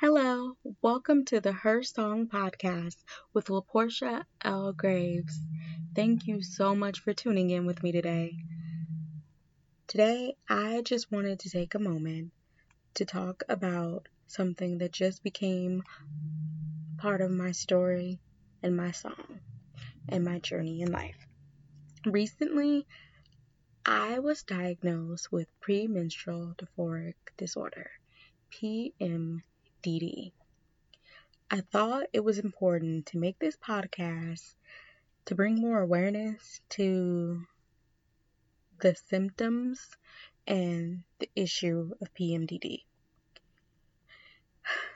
Hello, welcome to the Her Song podcast with LaPortia L. Graves. Thank you so much for tuning in with me today. Today, I just wanted to take a moment to talk about something that just became part of my story and my song and my journey in life. Recently, I was diagnosed with premenstrual dysphoric disorder, PM DD. I thought it was important to make this podcast to bring more awareness to the symptoms and the issue of PMDD.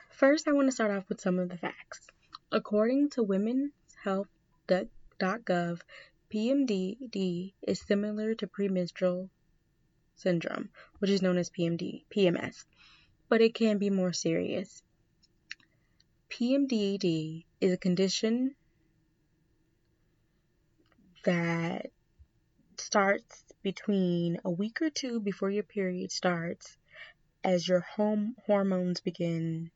First, I want to start off with some of the facts. According to womenshealth.gov, PMDD is similar to premenstrual syndrome, which is known as PMD, PMS but it can be more serious. PMDD is a condition that starts between a week or two before your period starts as your home hormones begin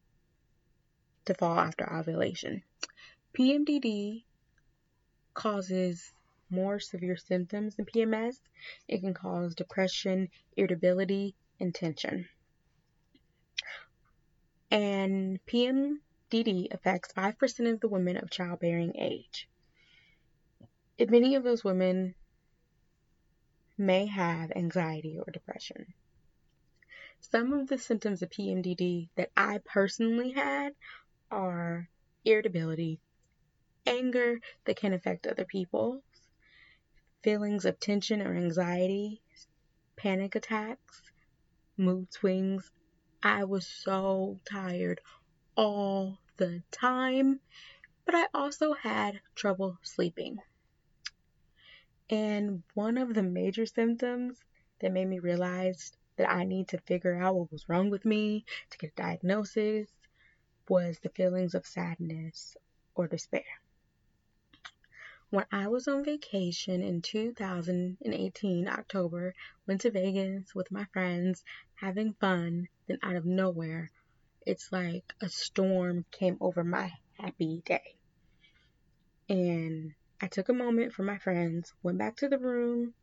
to fall after ovulation. PMDD causes more severe symptoms than PMS. It can cause depression, irritability, and tension and PMDD affects 5% of the women of childbearing age. And many of those women may have anxiety or depression. Some of the symptoms of PMDD that I personally had are irritability, anger that can affect other people, feelings of tension or anxiety, panic attacks, mood swings, I was so tired all the time, but I also had trouble sleeping. And one of the major symptoms that made me realize that I need to figure out what was wrong with me to get a diagnosis was the feelings of sadness or despair. When I was on vacation in 2018, October, went to Vegas with my friends, having fun, then out of nowhere, it's like a storm came over my happy day. And I took a moment for my friends, went back to the room,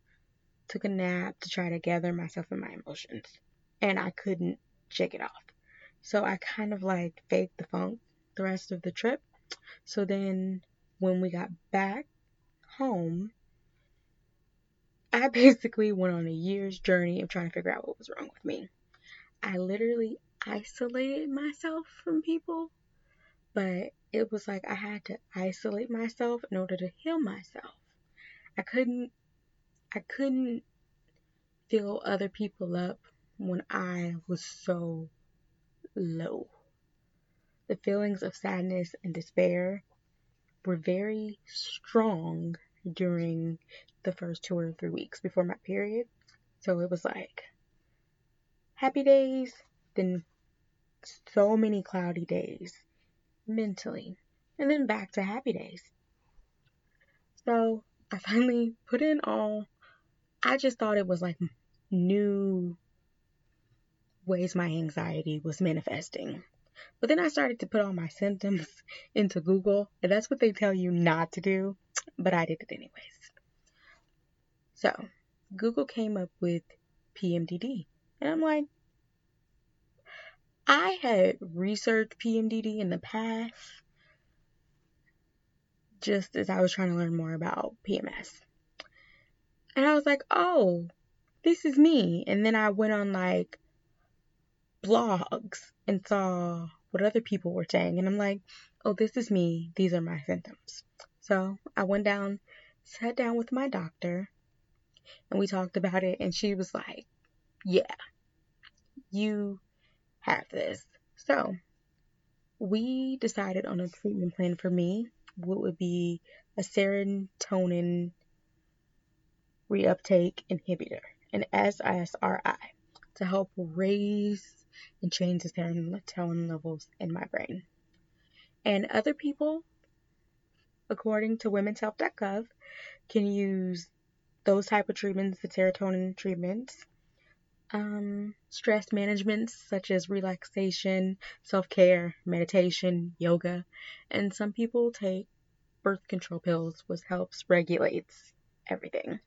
took a nap to try to gather myself and my emotions. And I couldn't shake it off. So I kind of like faked the funk the rest of the trip. So then when we got back home, I basically went on a year's journey of trying to figure out what was wrong with me. I literally isolated myself from people, but it was like I had to isolate myself in order to heal myself. I couldn't I couldn't fill other people up when I was so low. The feelings of sadness and despair were very strong during the first two or three weeks before my period. So it was like happy days, then so many cloudy days mentally, and then back to happy days. So I finally put in all, I just thought it was like new ways my anxiety was manifesting. But then I started to put all my symptoms into Google, and that's what they tell you not to do, but I did it anyways. So, Google came up with PMDD, and I'm like, I had researched PMDD in the past just as I was trying to learn more about PMS. And I was like, oh, this is me. And then I went on like blogs and saw what other people were saying. And I'm like, oh, this is me. These are my symptoms. So I went down, sat down with my doctor, and we talked about it. And she was like, yeah, you have this. So we decided on a treatment plan for me, what would be a serotonin reuptake inhibitor, an SSRI, to help raise and change the serotonin levels in my brain. And other people, according to womenshealth.gov, can use those type of treatments, the serotonin treatments, um, stress management, such as relaxation, self care, meditation, yoga, and some people take birth control pills, which helps regulates everything.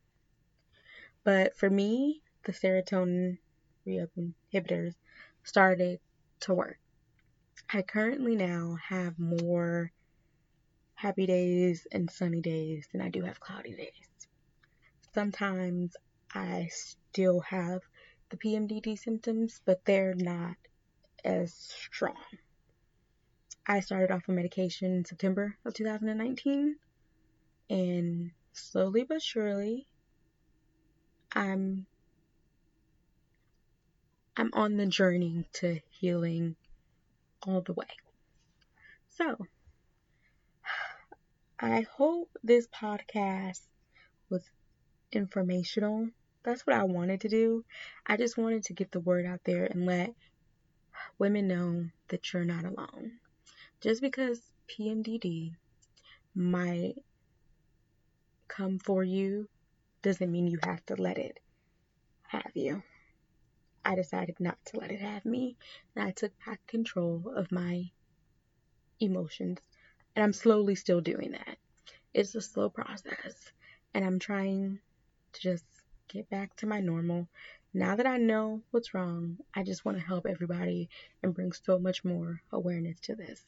But for me, the serotonin reuptake inhibitors started to work. I currently now have more happy days and sunny days than I do have cloudy days. Sometimes I still have the PMDD symptoms, but they're not as strong. I started off on medication in September of 2019, and slowly but surely, I'm I'm on the journey to healing all the way. So, I hope this podcast was informational that's what I wanted to do. I just wanted to get the word out there and let women know that you're not alone. Just because PMDD might come for you doesn't mean you have to let it have you. I decided not to let it have me, and I took back control of my emotions, and I'm slowly still doing that. It's a slow process, and I'm trying to just get back to my normal. Now that I know what's wrong, I just want to help everybody and bring so much more awareness to this.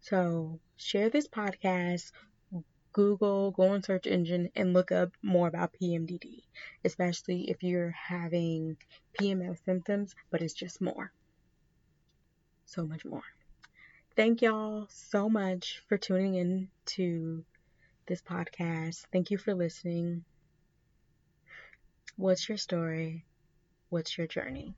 So, share this podcast, Google, go on search engine and look up more about PMDD, especially if you're having PMS symptoms, but it's just more. So much more. Thank y'all so much for tuning in to this podcast. Thank you for listening. What's your story? What's your journey?